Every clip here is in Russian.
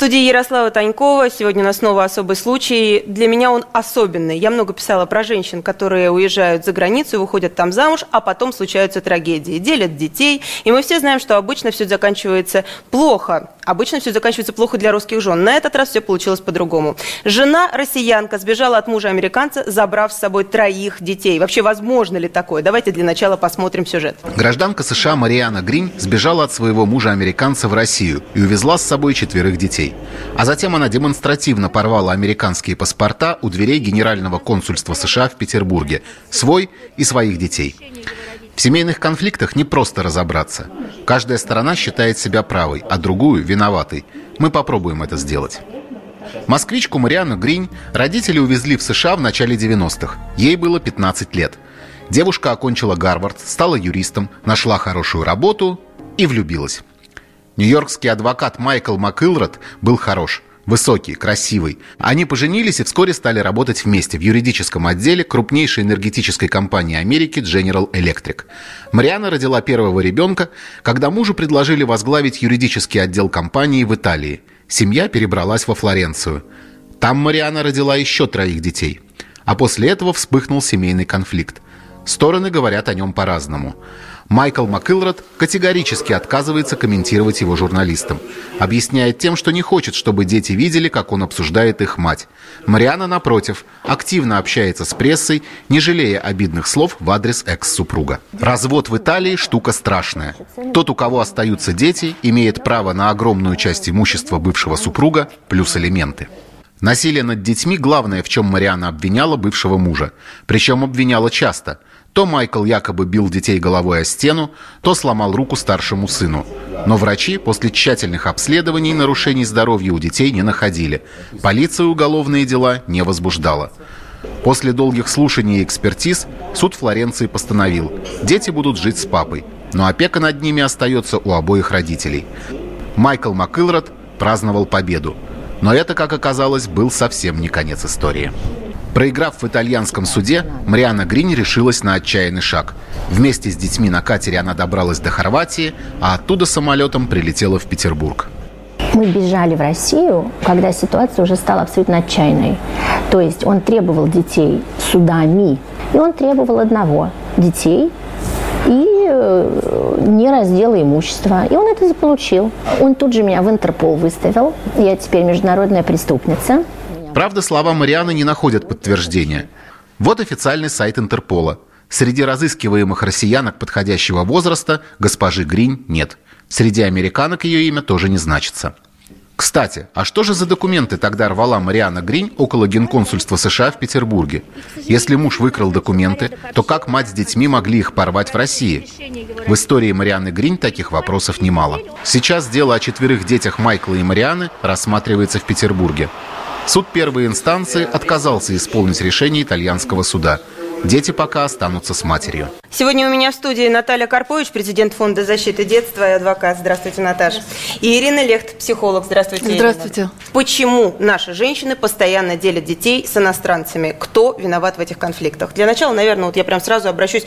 Студии Ярослава Танькова. Сегодня у нас снова особый случай. Для меня он особенный. Я много писала про женщин, которые уезжают за границу, выходят там замуж, а потом случаются трагедии. Делят детей. И мы все знаем, что обычно все заканчивается плохо. Обычно все заканчивается плохо для русских жен. На этот раз все получилось по-другому. Жена россиянка сбежала от мужа американца, забрав с собой троих детей. Вообще, возможно ли такое? Давайте для начала посмотрим сюжет. Гражданка США Мариана Грин сбежала от своего мужа американца в Россию и увезла с собой четверых детей. А затем она демонстративно порвала американские паспорта у дверей Генерального консульства США в Петербурге. Свой и своих детей. В семейных конфликтах не просто разобраться. Каждая сторона считает себя правой, а другую – виноватой. Мы попробуем это сделать. Москвичку Мариану Гринь родители увезли в США в начале 90-х. Ей было 15 лет. Девушка окончила Гарвард, стала юристом, нашла хорошую работу и влюбилась. Нью-Йоркский адвокат Майкл МакИлрот был хорош – Высокий, красивый. Они поженились и вскоре стали работать вместе в юридическом отделе крупнейшей энергетической компании Америки General Electric. Мариана родила первого ребенка, когда мужу предложили возглавить юридический отдел компании в Италии. Семья перебралась во Флоренцию. Там Мариана родила еще троих детей. А после этого вспыхнул семейный конфликт. Стороны говорят о нем по-разному. Майкл МакИлрот категорически отказывается комментировать его журналистам. Объясняет тем, что не хочет, чтобы дети видели, как он обсуждает их мать. Мариана, напротив, активно общается с прессой, не жалея обидных слов в адрес экс-супруга. Развод в Италии – штука страшная. Тот, у кого остаются дети, имеет право на огромную часть имущества бывшего супруга плюс элементы. Насилие над детьми – главное, в чем Мариана обвиняла бывшего мужа. Причем обвиняла часто – то Майкл якобы бил детей головой о стену, то сломал руку старшему сыну. Но врачи после тщательных обследований нарушений здоровья у детей не находили. Полиция уголовные дела не возбуждала. После долгих слушаний и экспертиз суд Флоренции постановил, дети будут жить с папой, но опека над ними остается у обоих родителей. Майкл МакИлрот праздновал победу. Но это, как оказалось, был совсем не конец истории. Проиграв в итальянском суде, Мариана Грини решилась на отчаянный шаг. Вместе с детьми на катере она добралась до Хорватии, а оттуда самолетом прилетела в Петербург. Мы бежали в Россию, когда ситуация уже стала абсолютно отчаянной. То есть он требовал детей судами, и он требовал одного – детей и э, не раздела имущества. И он это заполучил. Он тут же меня в Интерпол выставил. Я теперь международная преступница. Правда, слова Марианы не находят подтверждения. Вот официальный сайт Интерпола. Среди разыскиваемых россиянок подходящего возраста госпожи Грин нет. Среди американок ее имя тоже не значится. Кстати, а что же за документы тогда рвала Мариана Грин около генконсульства США в Петербурге? Если муж выкрал документы, то как мать с детьми могли их порвать в России? В истории Марианы Грин таких вопросов немало. Сейчас дело о четверых детях Майкла и Марианы рассматривается в Петербурге. Суд первой инстанции отказался исполнить решение итальянского суда. Дети пока останутся с матерью. Сегодня у меня в студии Наталья Карпович, президент Фонда защиты детства и адвокат. Здравствуйте, Наташа. И Ирина Лехт, психолог. Здравствуйте, Здравствуйте. Ирина. Почему наши женщины постоянно делят детей с иностранцами? Кто виноват в этих конфликтах? Для начала, наверное, вот я прям сразу обращусь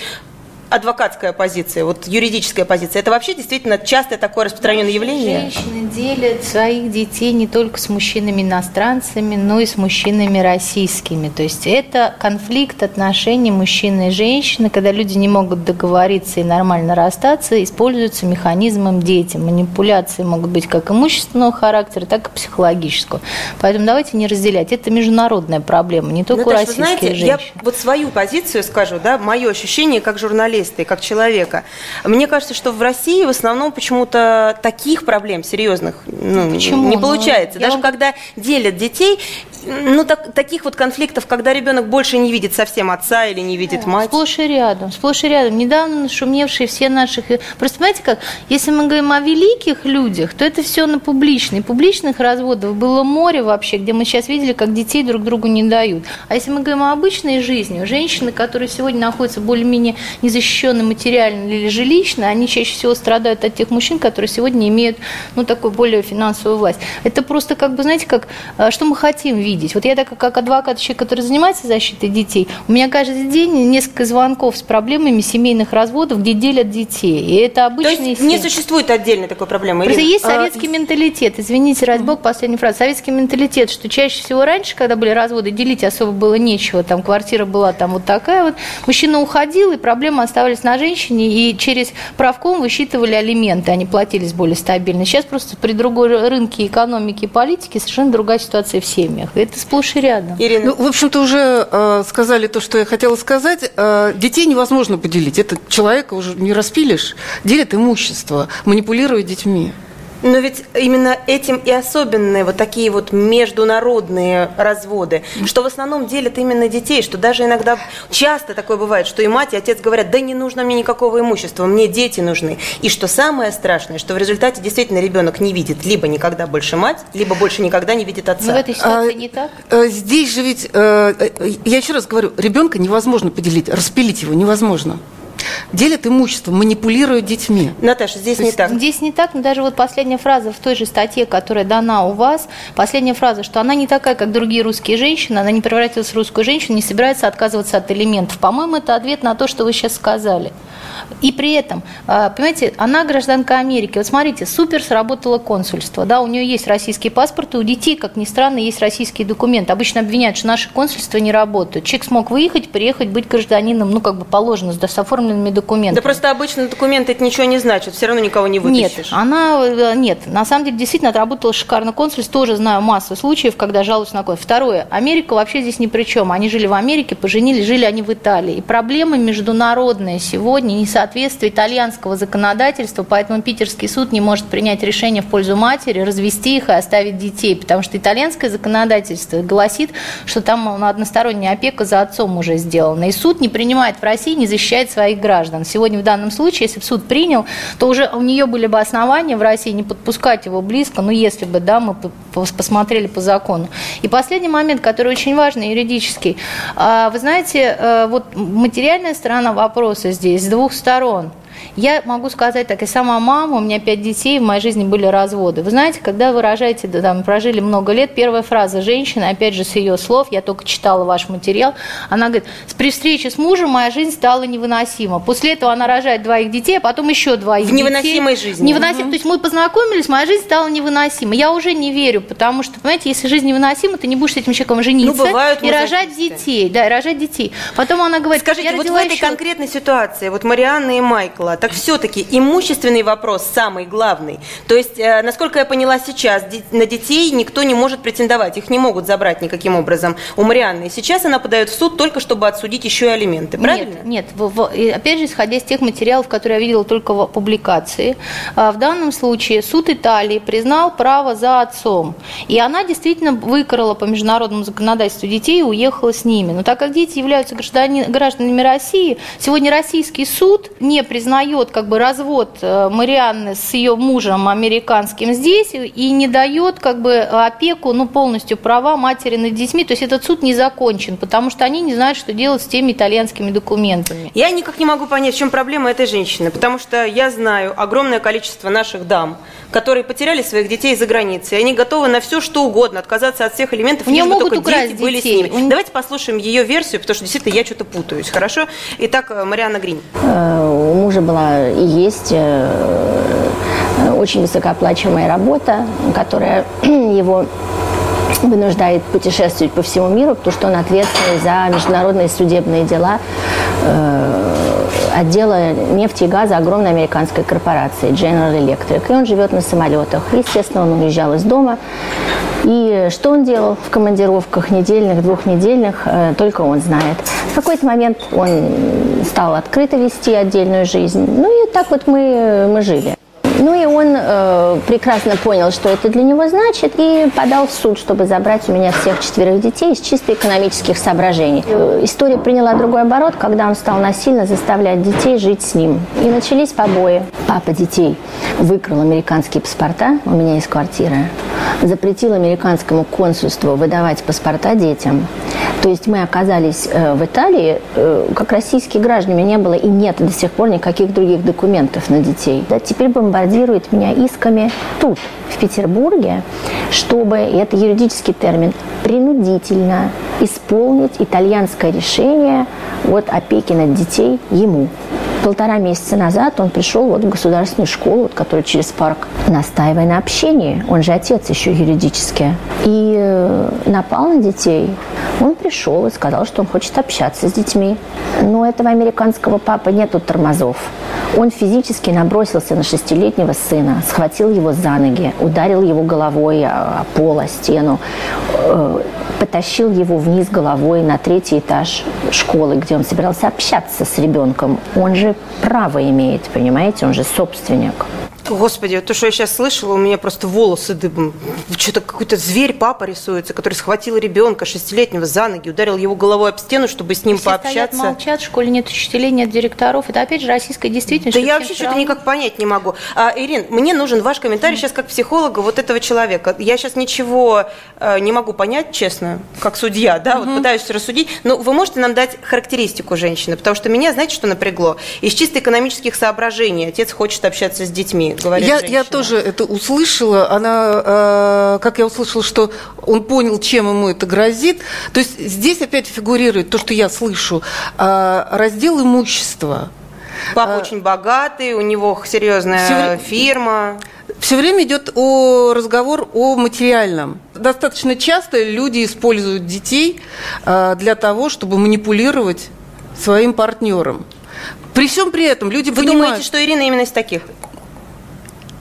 адвокатская позиция, вот юридическая позиция, это вообще действительно частое такое распространенное явление? Женщины делят своих детей не только с мужчинами-иностранцами, но и с мужчинами российскими. То есть это конфликт отношений мужчины и женщины, когда люди не могут договориться и нормально расстаться, используются механизмом дети. Манипуляции могут быть как имущественного характера, так и психологического. Поэтому давайте не разделять. Это международная проблема, не только Наташа, у российских вы знаете, женщин. Я вот свою позицию скажу, да, мое ощущение как журналист специалиста как человека. Мне кажется, что в России в основном почему-то таких проблем серьезных ну, Почему? не ну, получается. Ну, Даже я... когда делят детей, ну, так, таких вот конфликтов, когда ребенок больше не видит совсем отца или не видит да, мать. Сплошь и рядом, сплошь и рядом. Недавно шумевшие все наших... Просто понимаете как, если мы говорим о великих людях, то это все на публичной. Публичных разводов было море вообще, где мы сейчас видели, как детей друг другу не дают. А если мы говорим о обычной жизни, женщины, которые сегодня находятся более-менее незащищенные материально или жилищно, они чаще всего страдают от тех мужчин, которые сегодня имеют, ну, такую более финансовую власть. Это просто как бы, знаете, как, а, что мы хотим видеть? Видеть. Вот я так как адвокат, человек, который занимается защитой детей, у меня каждый день несколько звонков с проблемами семейных разводов, где делят детей. И это обычные То есть семьи. не существует отдельной такой проблемы? Просто Ирина? есть А, советский менталитет. Извините, ради бога, последняя фраза. Советский менталитет, что чаще всего раньше, когда были разводы, делить особо было нечего. Там квартира была там вот такая вот. Мужчина уходил, и проблемы оставались на женщине, и через правком высчитывали алименты. Они платились более стабильно. Сейчас просто при другой рынке экономики и политики совершенно другая ситуация в семьях. И Это сплошь и рядом. Ирина, Ну, в общем-то, уже э, сказали то, что я хотела сказать. Э, детей невозможно поделить. Это человека уже не распилишь. Делят имущество, манипулируют детьми. Но ведь именно этим и особенные вот такие вот международные разводы, что в основном делят именно детей, что даже иногда часто такое бывает, что и мать, и отец говорят, да не нужно мне никакого имущества, мне дети нужны. И что самое страшное, что в результате действительно ребенок не видит либо никогда больше мать, либо больше никогда не видит отца. Но в этой ситуации А, не так. э, Здесь же ведь, э, э, я еще раз говорю, ребенка невозможно поделить, распилить его невозможно. Делят имущество, манипулируют детьми. Наташа, здесь не так. Здесь не так, но даже вот последняя фраза в той же статье, которая дана у вас, последняя фраза, что она не такая, как другие русские женщины, она не превратилась в русскую женщину, не собирается отказываться от элементов. По-моему, это ответ на то, что вы сейчас сказали. И при этом, а, понимаете, она гражданка Америки. Вот смотрите, супер сработало консульство, да, у нее есть российский паспорт, и у детей, как ни странно, есть российские документы. Обычно обвиняют, что наши консульства не работают. Человек смог выехать, приехать, быть гражданином, ну, как бы положено, с с оформленными документами. Да просто обычно документы это ничего не значит, все равно никого не Нет, вытащишь. она э, нет. На самом деле действительно отработала шикарно консульство. Тоже знаю массу случаев, когда жалуются на консульство. Второе. Америка вообще здесь ни при чем. Они жили в Америке, поженились, жили они в Италии. И проблема международная сегодня несоответствие итальянского законодательства, поэтому питерский суд не может принять решение в пользу матери, развести их и оставить детей, потому что итальянское законодательство гласит, что там односторонняя опека за отцом уже сделана. И суд не принимает в России, не защищает своих граждан. Сегодня в данном случае, если бы суд принял, то уже у нее были бы основания в России не подпускать его близко, ну если бы, да, мы посмотрели по закону. И последний момент, который очень важный, юридический. А, Вы знаете, э, вот материальная сторона вопроса здесь с двух сторон. Я могу сказать так, я сама мама, у меня пять детей, в моей жизни были разводы. Вы знаете, когда вы рожаете, да, там, прожили много лет, первая фраза женщины, опять же, с ее слов, я только читала ваш материал, она говорит, при встрече с мужем моя жизнь стала невыносима. После этого она рожает двоих детей, а потом еще двоих В детей. невыносимой жизни. Невыносимо. То есть мы познакомились, моя жизнь стала невыносима. Я уже не верю, потому что, понимаете, если жизнь невыносима, ты не будешь с этим человеком жениться Ну, бывают и рожать детей. Да, и рожать детей. Потом она говорит, Скажите, вот в этой еще- конкретной ситуации, вот Марианна и Майкла, так все-таки имущественный вопрос самый главный. То есть, э, насколько я поняла сейчас, на детей никто не может претендовать, их не могут забрать никаким образом у Марианны. Сейчас она подает в суд только чтобы отсудить еще и алименты, правильно? Нет, нет. В- в- опять же, исходя из тех материалов, которые я видела только в публикации, а, в данном случае суд Италии признал право за отцом. И она действительно выкрала по международному законодательству детей и уехала с ними. Но так как дети являются граждани- гражданами России, сегодня российский суд не признает как бы развод э, Марианны с ее мужем американским здесь и не дает как бы опеку, ну, полностью права матери над детьми. То есть этот суд не закончен, потому что они не знают, что делать с теми итальянскими документами. Я никак не могу понять, в чем проблема этой женщины, потому что я знаю огромное количество наших дам, которые потеряли своих детей за границей, они готовы на все, что угодно, отказаться от всех элементов, нее лишь бы могут только украсть дети были с детей. ними. У Давайте послушаем ее версию, потому что действительно я что-то путаюсь, хорошо? Итак, э, Марианна Грин. Э, У мужа была и есть э, очень высокооплачиваемая работа, которая его вынуждает путешествовать по всему миру, потому что он ответственный за международные судебные дела э, отдела нефти и газа огромной американской корпорации General Electric. И он живет на самолетах. Естественно, он уезжал из дома. И что он делал в командировках недельных, двухнедельных, э, только он знает. В какой-то момент он стал открыто вести отдельную жизнь. Ну и так вот мы, мы жили. Ну и он э, прекрасно понял, что это для него значит, и подал в суд, чтобы забрать у меня всех четверых детей из чисто экономических соображений. Э, история приняла другой оборот, когда он стал насильно заставлять детей жить с ним. И начались побои. Папа детей выкрал американские паспорта, у меня есть квартира, запретил американскому консульству выдавать паспорта детям. То есть мы оказались э, в Италии, э, как российские граждане, не было и нет до сих пор никаких других документов на детей. Да, теперь бомбардируют бомбардирует меня исками тут, в Петербурге, чтобы, и это юридический термин, принудительно исполнить итальянское решение от опеки над детей ему. Полтора месяца назад он пришел вот в государственную школу, вот, которая через парк, настаивая на общении. Он же отец еще юридически. И э, напал на детей. Он пришел и сказал, что он хочет общаться с детьми. Но этого американского папы нету тормозов. Он физически набросился на шестилетнего сына, схватил его за ноги, ударил его головой о пол, о стену, э, потащил его вниз головой на третий этаж школы, где он собирался общаться с ребенком. Он же право имеет, понимаете, он же собственник. Господи, то, что я сейчас слышала, у меня просто волосы дыбом. Что-то какой-то зверь папа рисуется, который схватил ребенка шестилетнего за ноги, ударил его головой об стену, чтобы с ним Все пообщаться. стоят, молчат, в школе нет учителей, нет директоров. Это опять же российская действительность. Да я вообще что-то никак понять не могу. А, Ирин, мне нужен ваш комментарий сейчас как психолога вот этого человека. Я сейчас ничего э, не могу понять, честно, как судья, да, вот пытаюсь рассудить. Но вы можете нам дать характеристику женщины? Потому что меня, знаете, что напрягло? Из чисто экономических соображений отец хочет общаться с детьми, говорит Я, я женщина. тоже это услышала. Она, э, как я услышала, что он понял, чем ему это грозит. То есть здесь опять фигурирует то, что я слышу, э, раздел имущества. Папа А- очень богатый, у него серьезная Всё вре- фирма. Все время идет о разговор о материальном. Достаточно часто люди используют детей э, для того, чтобы манипулировать своим партнером. При всем при этом люди Вы понимают... думаете, что Ирина именно из таких?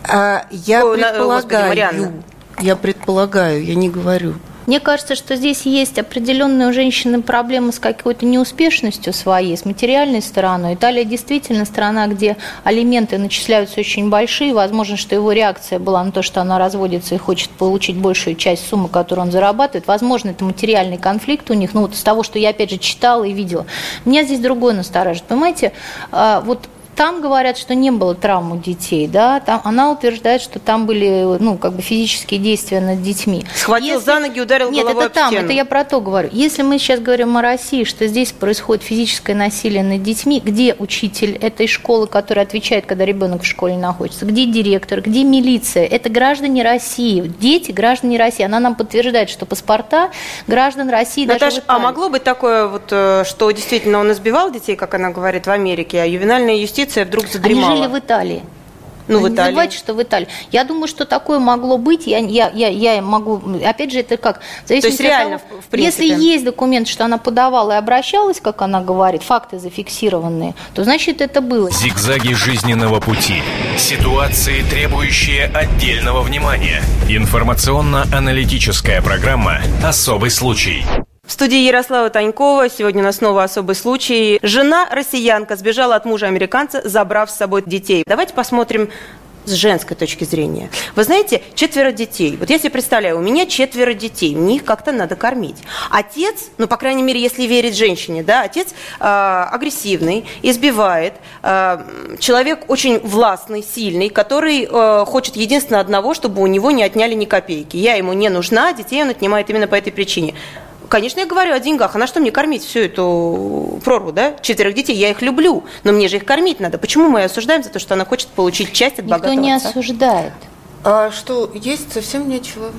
А, я Ой, на- предполагаю. Господи, я предполагаю, я не говорю. Мне кажется, что здесь есть определенная у женщины проблема с какой-то неуспешностью своей, с материальной стороной. Италия действительно страна, где алименты начисляются очень большие. Возможно, что его реакция была на то, что она разводится и хочет получить большую часть суммы, которую он зарабатывает. Возможно, это материальный конфликт у них. Ну, вот из того, что я, опять же, читала и видела. Меня здесь другое настораживает. Понимаете, а, вот там говорят, что не было травм у детей, да, там, она утверждает, что там были, ну, как бы физические действия над детьми. Схватил за ноги, ударил Нет, головой это там, стену. это я про то говорю. Если мы сейчас говорим о России, что здесь происходит физическое насилие над детьми, где учитель этой школы, который отвечает, когда ребенок в школе находится, где директор, где милиция, это граждане России, дети граждане России. Она нам подтверждает, что паспорта граждан России даже Наташа, в а могло быть такое, вот, э, что действительно он избивал детей, как она говорит, в Америке, а ювенальная юстиция вдруг Они задремала? жили в Италии. Ну, в Не Италии. забывайте, что в Италии. Я думаю, что такое могло быть. Я, я, я, я могу... Опять же, это как? В То есть реально, того, в принципе. Если есть документ, что она подавала и обращалась, как она говорит, факты зафиксированные, то значит это было. Зигзаги жизненного пути. Ситуации, требующие отдельного внимания. Информационно-аналитическая программа «Особый случай». В студии Ярослава Танькова. Сегодня у нас снова особый случай. Жена россиянка сбежала от мужа американца, забрав с собой детей. Давайте посмотрим с женской точки зрения. Вы знаете, четверо детей. Вот я себе представляю, у меня четверо детей, мне их как-то надо кормить. Отец, ну, по крайней мере, если верить женщине, да, отец э, агрессивный, избивает, э, человек очень властный, сильный, который э, хочет единственно одного, чтобы у него не отняли ни копейки. Я ему не нужна, детей он отнимает именно по этой причине. Конечно, я говорю о деньгах. А на что мне кормить всю эту прорву, да? Четверых детей. Я их люблю, но мне же их кормить надо. Почему мы ее осуждаем за то, что она хочет получить часть от Никто богатого не отца? осуждает. А что, есть совсем нечего?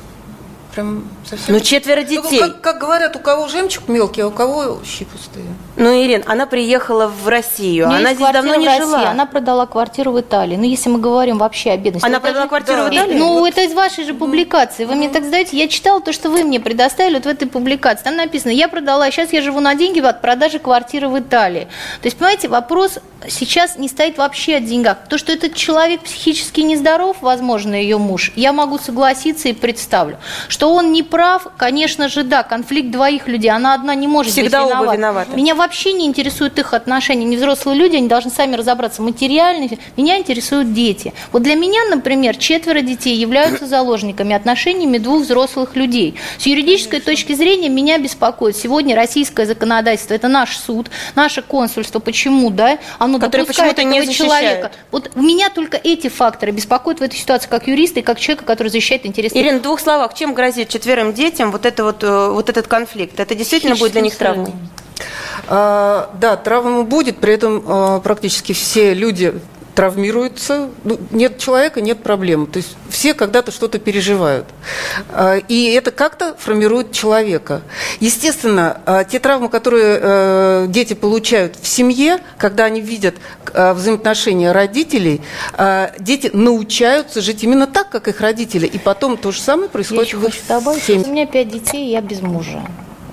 Прям совсем... Ну, четверо Ну, детей. Как, как говорят, у кого жемчуг мелкий, а у кого щи пустые. Ну, Ирин, она приехала в Россию. Она здесь давно не в жила. Она продала квартиру в Италии. Ну, если мы говорим вообще о бедности. Она Вот продала квартиру в Да. Италии? Ну, это из вашей же публикации. Вы мне так задаете. Я читала то, что вы мне предоставили вот в этой публикации. Там написано, я продала, сейчас я живу на деньги от продажи квартиры в Италии. То есть, понимаете, вопрос сейчас не стоит вообще о деньгах. То, что этот человек психически нездоров, возможно, ее муж, я могу согласиться и представлю. Что он не прав, конечно же, да, конфликт двоих людей, она одна не может Всегда быть оба виновата. виноваты. Меня вообще не интересуют их отношения. Не взрослые люди, они должны сами разобраться материально. Меня интересуют дети. Вот для меня, например, четверо детей являются заложниками отношениями двух взрослых людей. С юридической точки зрения меня беспокоит сегодня российское законодательство. Это наш суд, наше консульство. Почему, да? Оно Которое допускает почему-то не этого защищает. человека. Вот меня только эти факторы беспокоят в этой ситуации как юриста и как человека, который защищает интересы Ирина, в двух словах, чем грозит четверым детям вот, это вот, э, вот этот конфликт? Это действительно будет для них травмой? А, да, травма будет, при этом а, практически все люди травмируются. Ну, нет человека, нет проблем. То есть все когда-то что-то переживают. А, и это как-то формирует человека. Естественно, а, те травмы, которые э, дети получают в семье, когда они видят а, взаимоотношения родителей, дети научаются жить именно так, как их родители. И потом то же самое происходит я в их семье. У меня пять детей, я без мужа.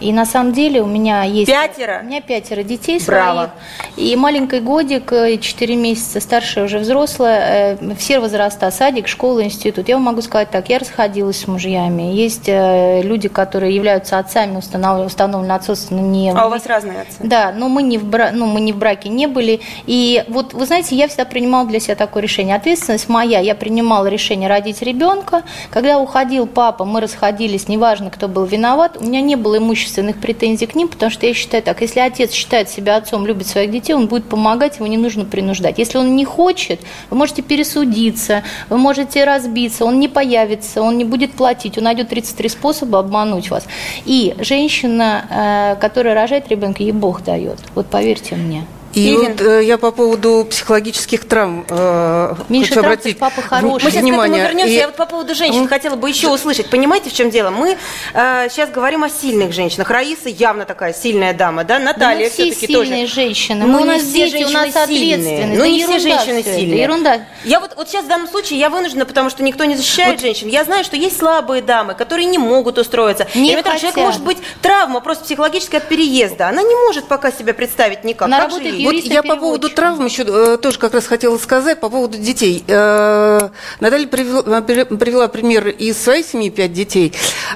И на самом деле у меня есть... Пятеро? У меня пятеро детей Браво. своих. И маленький годик, и 4 месяца, старшая уже взрослая, э, все возраста, садик, школа, институт. Я вам могу сказать так, я расходилась с мужьями. Есть э, люди, которые являются отцами, установ... установлены отцовство, но не... А у вас разные отцы? Да, но мы не, в бра... ну, мы не в браке не были. И вот, вы знаете, я всегда принимала для себя такое решение. Ответственность моя, я принимала решение родить ребенка. Когда уходил папа, мы расходились, неважно, кто был виноват, у меня не было имущества имущественных претензий к ним, потому что я считаю так, если отец считает себя отцом, любит своих детей, он будет помогать, его не нужно принуждать. Если он не хочет, вы можете пересудиться, вы можете разбиться, он не появится, он не будет платить, он найдет 33 способа обмануть вас. И женщина, э, которая рожает ребенка, ей Бог дает. Вот поверьте мне. И Ирина. вот э, я по поводу психологических травм э, Меньше хочу обратить папа хороший. Мы сейчас внимание. к этому вернемся. И... Я вот по поводу женщин mm. хотела бы еще услышать. Понимаете, в чем дело? Мы э, сейчас говорим о сильных женщинах. Раиса явно такая сильная дама, да? Наталья да все сильные тоже. женщины. Ну, у нас дети, у нас ответственность. Ну, не все женщины сильные. Ерунда. Я вот, вот сейчас в данном случае я вынуждена, потому что никто не защищает вот. женщин. Я знаю, что есть слабые дамы, которые не могут устроиться. Не и человек может быть травма просто психологическая от переезда. Она не может пока себя представить никак. Она как работает вот я по поводу травм еще э, тоже как раз хотела сказать, по поводу детей. Э, Наталья привела, привела пример из своей семьи, пять детей.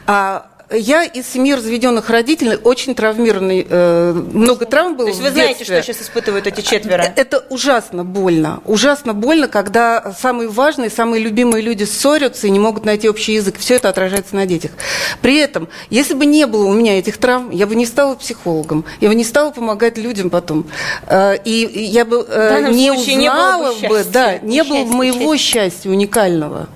А я из семьи разведенных родителей, очень травмированный, э, много травм было. То есть вы знаете, что сейчас испытывают эти четверо? Э, это ужасно больно. Ужасно больно, когда самые важные, самые любимые люди ссорятся и не могут найти общий язык. Все это отражается на детях. При этом, если бы не было у меня этих травм, я бы не стала психологом, я бы не стала помогать людям потом. Э, и я бы не узнала не бы, да, не было бы моего счастья уникального.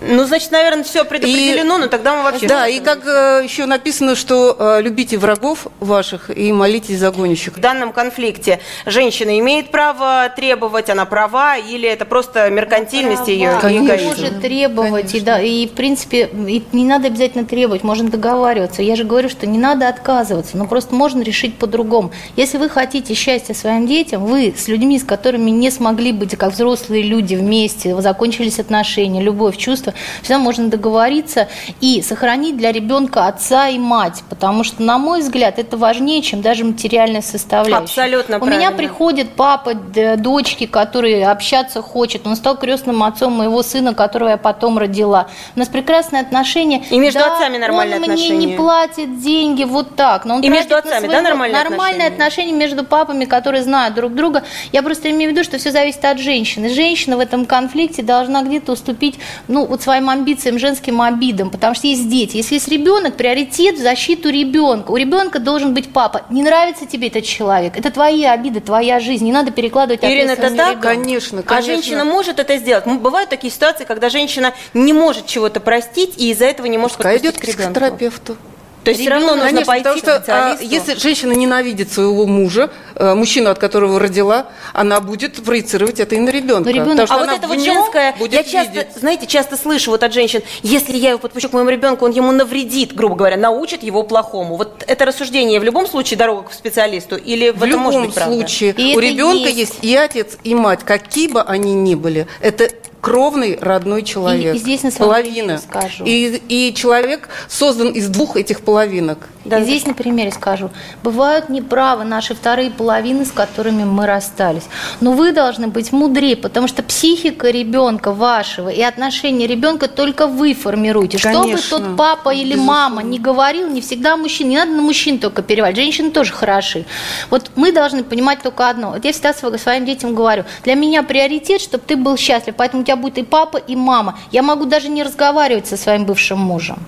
Ну, значит, наверное, все предопределено, и, но тогда мы вообще... Да, и как э, еще написано, что э, любите врагов ваших и молитесь за гонящих. В данном конфликте женщина имеет право требовать, она права, или это просто меркантильность права. ее Конечно. эгоизм? может требовать, Конечно. и, да, и, в принципе, и не надо обязательно требовать, можно договариваться. Я же говорю, что не надо отказываться, но просто можно решить по-другому. Если вы хотите счастья своим детям, вы с людьми, с которыми не смогли быть как взрослые люди вместе, закончились отношения, любовь, чувства, общества, всегда можно договориться и сохранить для ребенка отца и мать, потому что, на мой взгляд, это важнее, чем даже материальная составляющая. Абсолютно У правильно. меня приходит папа, дочки, которые общаться хочет, он стал крестным отцом моего сына, которого я потом родила. У нас прекрасные отношения. И между да, отцами нормальные он отношения. Он мне не платит деньги вот так, но он и между отцами, своего... да, нормальные, нормальные отношения? отношения между папами, которые знают друг друга. Я просто имею в виду, что все зависит от женщины. Женщина в этом конфликте должна где-то уступить, ну, вот своим амбициям, женским обидам, потому что есть дети. Если есть ребенок, приоритет в защиту ребенка. У ребенка должен быть папа. Не нравится тебе этот человек, это твои обиды, твоя жизнь. Не надо перекладывать Ирина, это так? Конечно, конечно. А женщина может это сделать? Бывают такие ситуации, когда женщина не может чего-то простить и из-за этого не может Пускай идет к психотерапевту. То есть все равно нужно Конечно, пойти потому что, а, если женщина ненавидит своего мужа, а, мужчину, от которого родила, она будет проецировать это и на ребенка. ребенок... А вот это вот женское, я часто, видеть. знаете, часто слышу вот от женщин, если я его подпущу к моему ребенку, он ему навредит, грубо говоря, научит его плохому. Вот это рассуждение в любом случае дорога к специалисту или в, в этом может быть правда? случае и у ребенка есть. есть и отец, и мать, какие бы они ни были. Это кровный родной человек. И, здесь на самом половина. скажу. И, и человек создан из двух этих половинок. Да, и здесь на примере скажу. Бывают неправы наши вторые половины, с которыми мы расстались. Но вы должны быть мудрее, потому что психика ребенка вашего и отношения ребенка только вы формируете. Конечно. Что бы тот папа или Безусловно. мама не говорил, не всегда мужчина. Не надо на мужчин только переваливать. Женщины тоже хороши. Вот мы должны понимать только одно. Вот я всегда своим детям говорю, для меня приоритет, чтобы ты был счастлив. Поэтому тебя будет и папа, и мама. Я могу даже не разговаривать со своим бывшим мужем.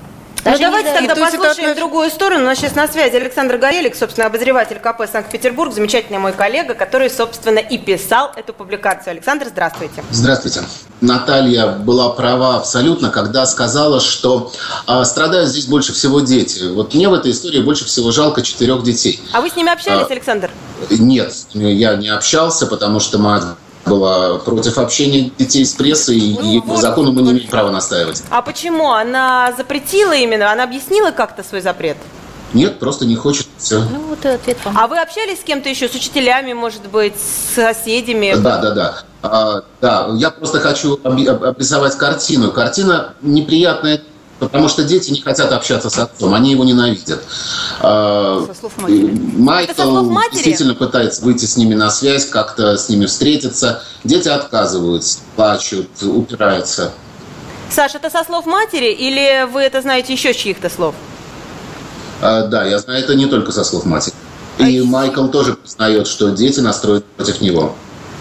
Даже ну, давайте тогда послушаем другую сторону. У нас сейчас на связи Александр Горелик, собственно, обозреватель КП Санкт-Петербург, замечательный мой коллега, который, собственно, и писал эту публикацию. Александр, здравствуйте. Здравствуйте. Наталья была права абсолютно, когда сказала, что э, страдают здесь больше всего дети. Вот мне в этой истории больше всего жалко четырех детей. А вы с ними общались, а, Александр? Нет, я не общался, потому что мать была против общения детей с прессой, и Ну, по закону мы не имеем права настаивать. А почему? Она запретила именно, она объяснила как-то свой запрет? Нет, просто не хочет, все. Ну, вот и ответ вам. А вы общались с кем-то еще, с учителями, может быть, с соседями? Да, да, да. А, да, я просто хочу обрисовать картину. Картина неприятная, потому что дети не хотят общаться с отцом, они его ненавидят. А, Со слов матери. Это со Майкл слов матери? действительно пытается выйти с ними на связь, как-то с ними встретиться. Дети отказываются, плачут, упираются. Саша, это со слов матери или вы это знаете еще чьих-то слов? А, да, я знаю это не только со слов матери. И Майкл тоже признает, что дети настроены против него.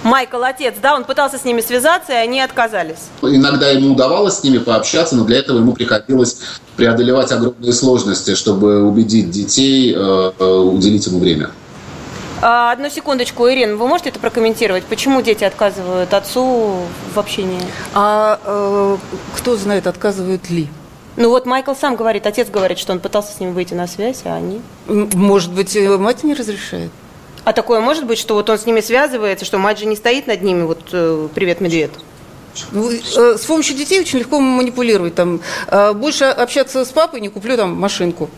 Майкл, отец, да, он пытался с ними связаться, и они отказались. Иногда ему удавалось с ними пообщаться, но для этого ему приходилось преодолевать огромные сложности, чтобы убедить детей э, э, уделить ему время. А, одну секундочку, Ирина, вы можете это прокомментировать? Почему дети отказывают отцу в общении? А э, кто знает, отказывают ли? Ну вот Майкл сам говорит, отец говорит, что он пытался с ним выйти на связь, а они... Может быть, э, мать не разрешает? А такое может быть, что вот он с ними связывается, что мать же не стоит над ними, вот э, привет, медведь. Ну, э, С помощью детей очень легко манипулировать. Там, э, больше общаться с папой, не куплю там машинку.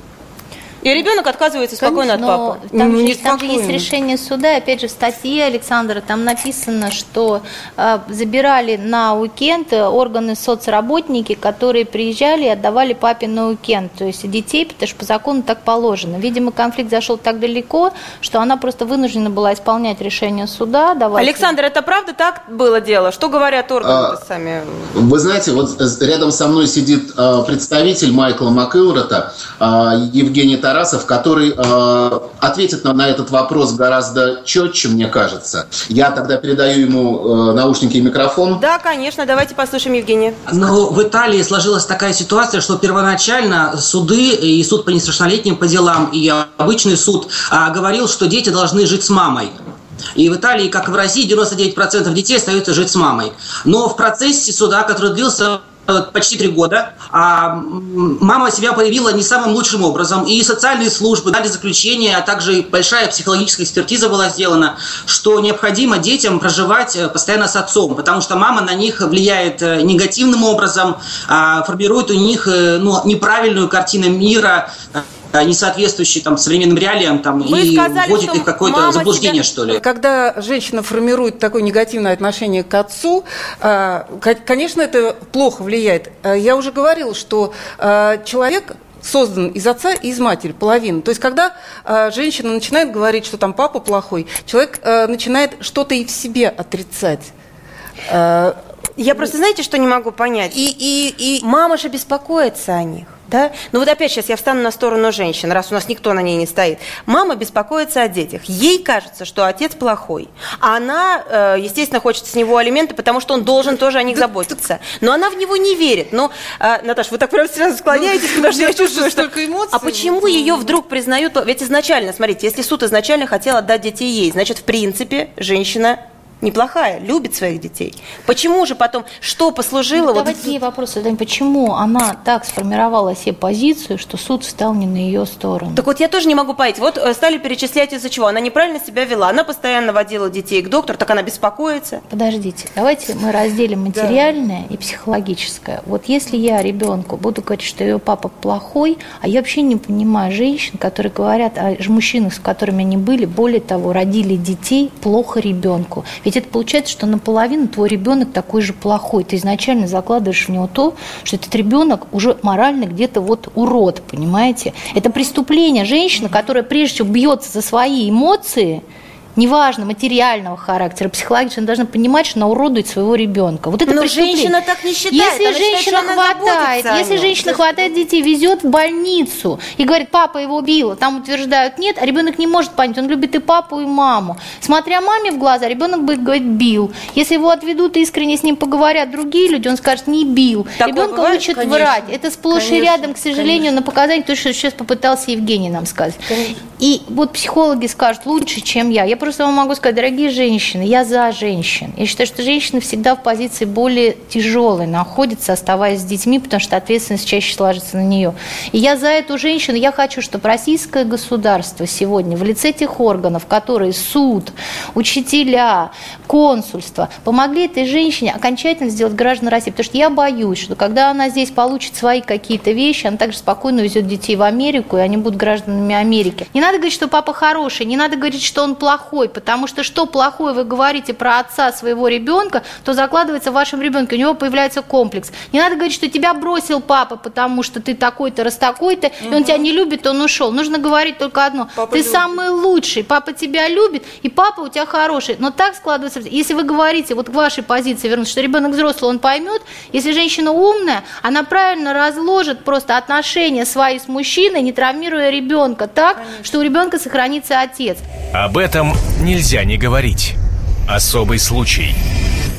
И ребенок отказывается спокойно Конечно, от папы. Там, Ну, же, не там же есть решение суда, опять же, в статье Александра, там написано, что э, забирали на уикенд э, органы соцработники, которые приезжали и отдавали папе на уикенд, то есть детей, потому что по закону так положено. Видимо, конфликт зашел так далеко, что она просто вынуждена была исполнять решение суда. Давать Александр, это правда так было дело? Что говорят органы А, сами? Вы знаете, вот э, рядом со мной сидит э, представитель Майкла МакИлрота, э, Евгений Тарасов, который э, ответит на, на этот вопрос гораздо четче, мне кажется. Я тогда передаю ему э, наушники и микрофон. Да, конечно, давайте послушаем Евгения. Но в Италии сложилась такая ситуация, что первоначально суды и суд по несовершеннолетним по делам и обычный суд а, говорил, что дети должны жить с мамой. И в Италии, как и в России, 99% детей остаются жить с мамой. Но в процессе суда, который длился э, почти три года, а, мама себя проявила не самым лучшим образом. И социальные службы дали заключение, а также большая психологическая экспертиза была сделана, что необходимо детям проживать э, постоянно с отцом, потому что мама на них влияет э, негативным образом, а, формирует у них э, ну, неправильную картину мира, не соответствующую там, современным реалиям там, Вы и сказали, вводит их в какое-то заблуждение, тебя- что ли. Когда женщина формирует такое негативное отношение к отцу, э, ко- конечно, это плохо влияет. Э, Я уже говорила, что э, человек создан из отца и из матери, половина. То есть, когда э, женщина начинает говорить, что там папа плохой, человек э, начинает что-то и в себе отрицать. Э, Я просто, знаете, что не могу понять? И, и, и Мама же беспокоится о них. Да? Ну вот опять сейчас я встану на сторону женщин, раз у нас никто на ней не стоит. Мама беспокоится о детях. Ей кажется, что отец плохой. А она, э, естественно, хочет с него алименты, потому что он должен тоже о них заботиться. Но она в него не верит. Но, э, Наташа, вы так прям сразу склоняетесь, потому что я чувствую, что... эмоций. А почему ее вдруг признают... Ведь изначально, смотрите, если суд изначально хотел отдать детей ей, значит, в принципе, женщина неплохая, любит своих детей. Почему же потом, что послужило? Ну, вот давайте ей вопрос задаем, почему она так сформировала себе позицию, что суд встал не на ее сторону? Так вот я тоже не могу понять. Вот э, стали перечислять из-за чего. Она неправильно себя вела. Она постоянно водила детей к доктору, так она беспокоится. Подождите, давайте мы разделим материальное и психологическое. Вот если я ребенку буду говорить, что ее папа плохой, а я вообще не понимаю женщин, которые говорят о мужчинах, с которыми они были, более того, родили детей плохо ребенку. Ведь это получается, что наполовину твой ребенок такой же плохой. Ты изначально закладываешь в него то, что этот ребенок уже морально где-то вот урод, понимаете? Это преступление женщины, которая прежде всего бьется за свои эмоции, неважно, материального характера, психологического, она должна понимать, что она уродует своего ребенка. Вот это Но преступление. женщина так не считает. Если Она считает, женщина что она хватает, если женщина хватает детей, везет в больницу и говорит, папа его убил, там утверждают нет, а ребенок не может понять, он любит и папу, и маму. Смотря маме в глаза, ребенок будет говорить бил. Если его отведут и искренне с ним поговорят другие люди, он скажет не бил. Такое Ребенка бывает? учат Конечно. врать. Это сплошь и Конечно, рядом, к сожалению, на показания, то, что сейчас попытался Евгений нам сказать. И вот психологи скажут лучше, чем я. Я просто вам могу сказать, дорогие женщины, я за женщин. Я считаю, что женщина всегда в позиции более тяжелой находится, оставаясь с детьми, потому что ответственность чаще ложится на нее. И я за эту женщину, я хочу, чтобы российское государство сегодня в лице тех органов, которые суд, учителя, консульство, помогли этой женщине окончательно сделать граждан России. Потому что я боюсь, что когда она здесь получит свои какие-то вещи, она также спокойно везет детей в Америку, и они будут гражданами Америки. Не надо говорить, что папа хороший, не надо говорить, что он плохой, потому что что плохое вы говорите про отца своего ребенка, то закладывается в вашем ребенке, у него появляется комплекс. Не надо говорить, что тебя бросил папа, потому что ты такой-то, раз такой-то, угу. и он тебя не любит, он ушел. Нужно говорить только одно. Папа ты любит. самый лучший, папа тебя любит, и папа у тебя хороший. Но так складывается. Если вы говорите, вот к вашей позиции вернуться, что ребенок взрослый, он поймет, если женщина умная, она правильно разложит просто отношения свои с мужчиной, не травмируя ребенка так, Конечно. что у ребенка сохранится отец. Об этом нельзя не говорить. Особый случай.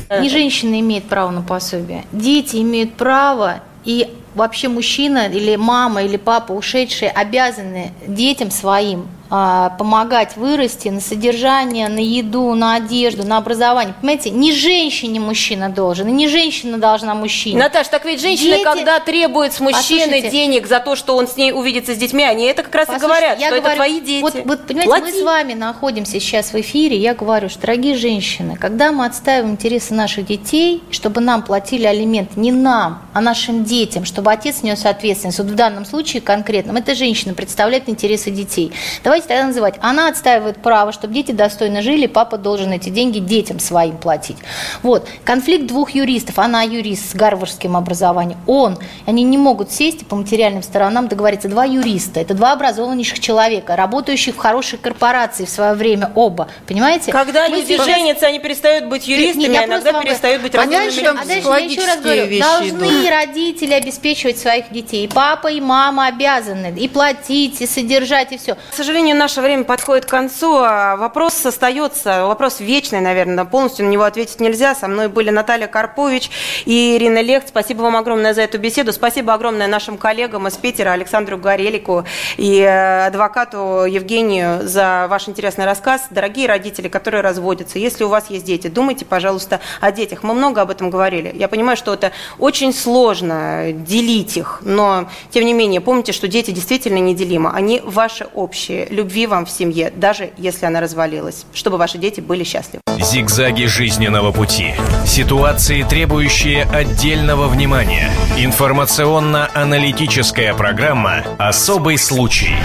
Не женщина имеет право на пособие. Дети имеют право и вообще мужчина или мама или папа ушедшие обязаны детям своим помогать вырасти на содержание, на еду, на одежду, на образование. Понимаете, не женщине мужчина должен, и не женщина должна мужчине. Наташа, так ведь женщина, Дети... когда требует с мужчины Послушайте, денег за то, что он с ней увидится с детьми, они это как раз и говорят, я что говорю, это твои дети. Вот, вот понимаете, Плати. мы с вами находимся сейчас в эфире, я говорю, что, дорогие женщины, когда мы отстаиваем интересы наших детей, чтобы нам платили алимент не нам, а нашим детям, чтобы отец нес ответственность, вот в данном случае конкретном, эта женщина представляет интересы детей. Давайте давайте тогда называть. Она отстаивает право, чтобы дети достойно жили, папа должен эти деньги детям своим платить. Вот. Конфликт двух юристов. Она юрист с гарвардским образованием. Он. Они не могут сесть и по материальным сторонам договориться. Два юриста. Это два образованнейших человека, работающих в хорошей корпорации в свое время оба. Понимаете? Когда Мы люди женятся, они перестают быть юристами, не, а иногда перестают быть а дальше, а дальше я еще раз говорю, должны идут. родители обеспечивать своих детей. И папа, и мама обязаны и платить, и содержать, и все. К сожалению, сожалению, наше время подходит к концу. А вопрос остается, вопрос вечный, наверное, полностью на него ответить нельзя. Со мной были Наталья Карпович и Ирина Лехт. Спасибо вам огромное за эту беседу. Спасибо огромное нашим коллегам из Питера, Александру Горелику и э, адвокату Евгению за ваш интересный рассказ. Дорогие родители, которые разводятся, если у вас есть дети, думайте, пожалуйста, о детях. Мы много об этом говорили. Я понимаю, что это очень сложно делить их, но, тем не менее, помните, что дети действительно неделимы. Они ваши общие любви вам в семье, даже если она развалилась, чтобы ваши дети были счастливы. Зигзаги жизненного пути. Ситуации, требующие отдельного внимания. Информационно-аналитическая программа «Особый случай».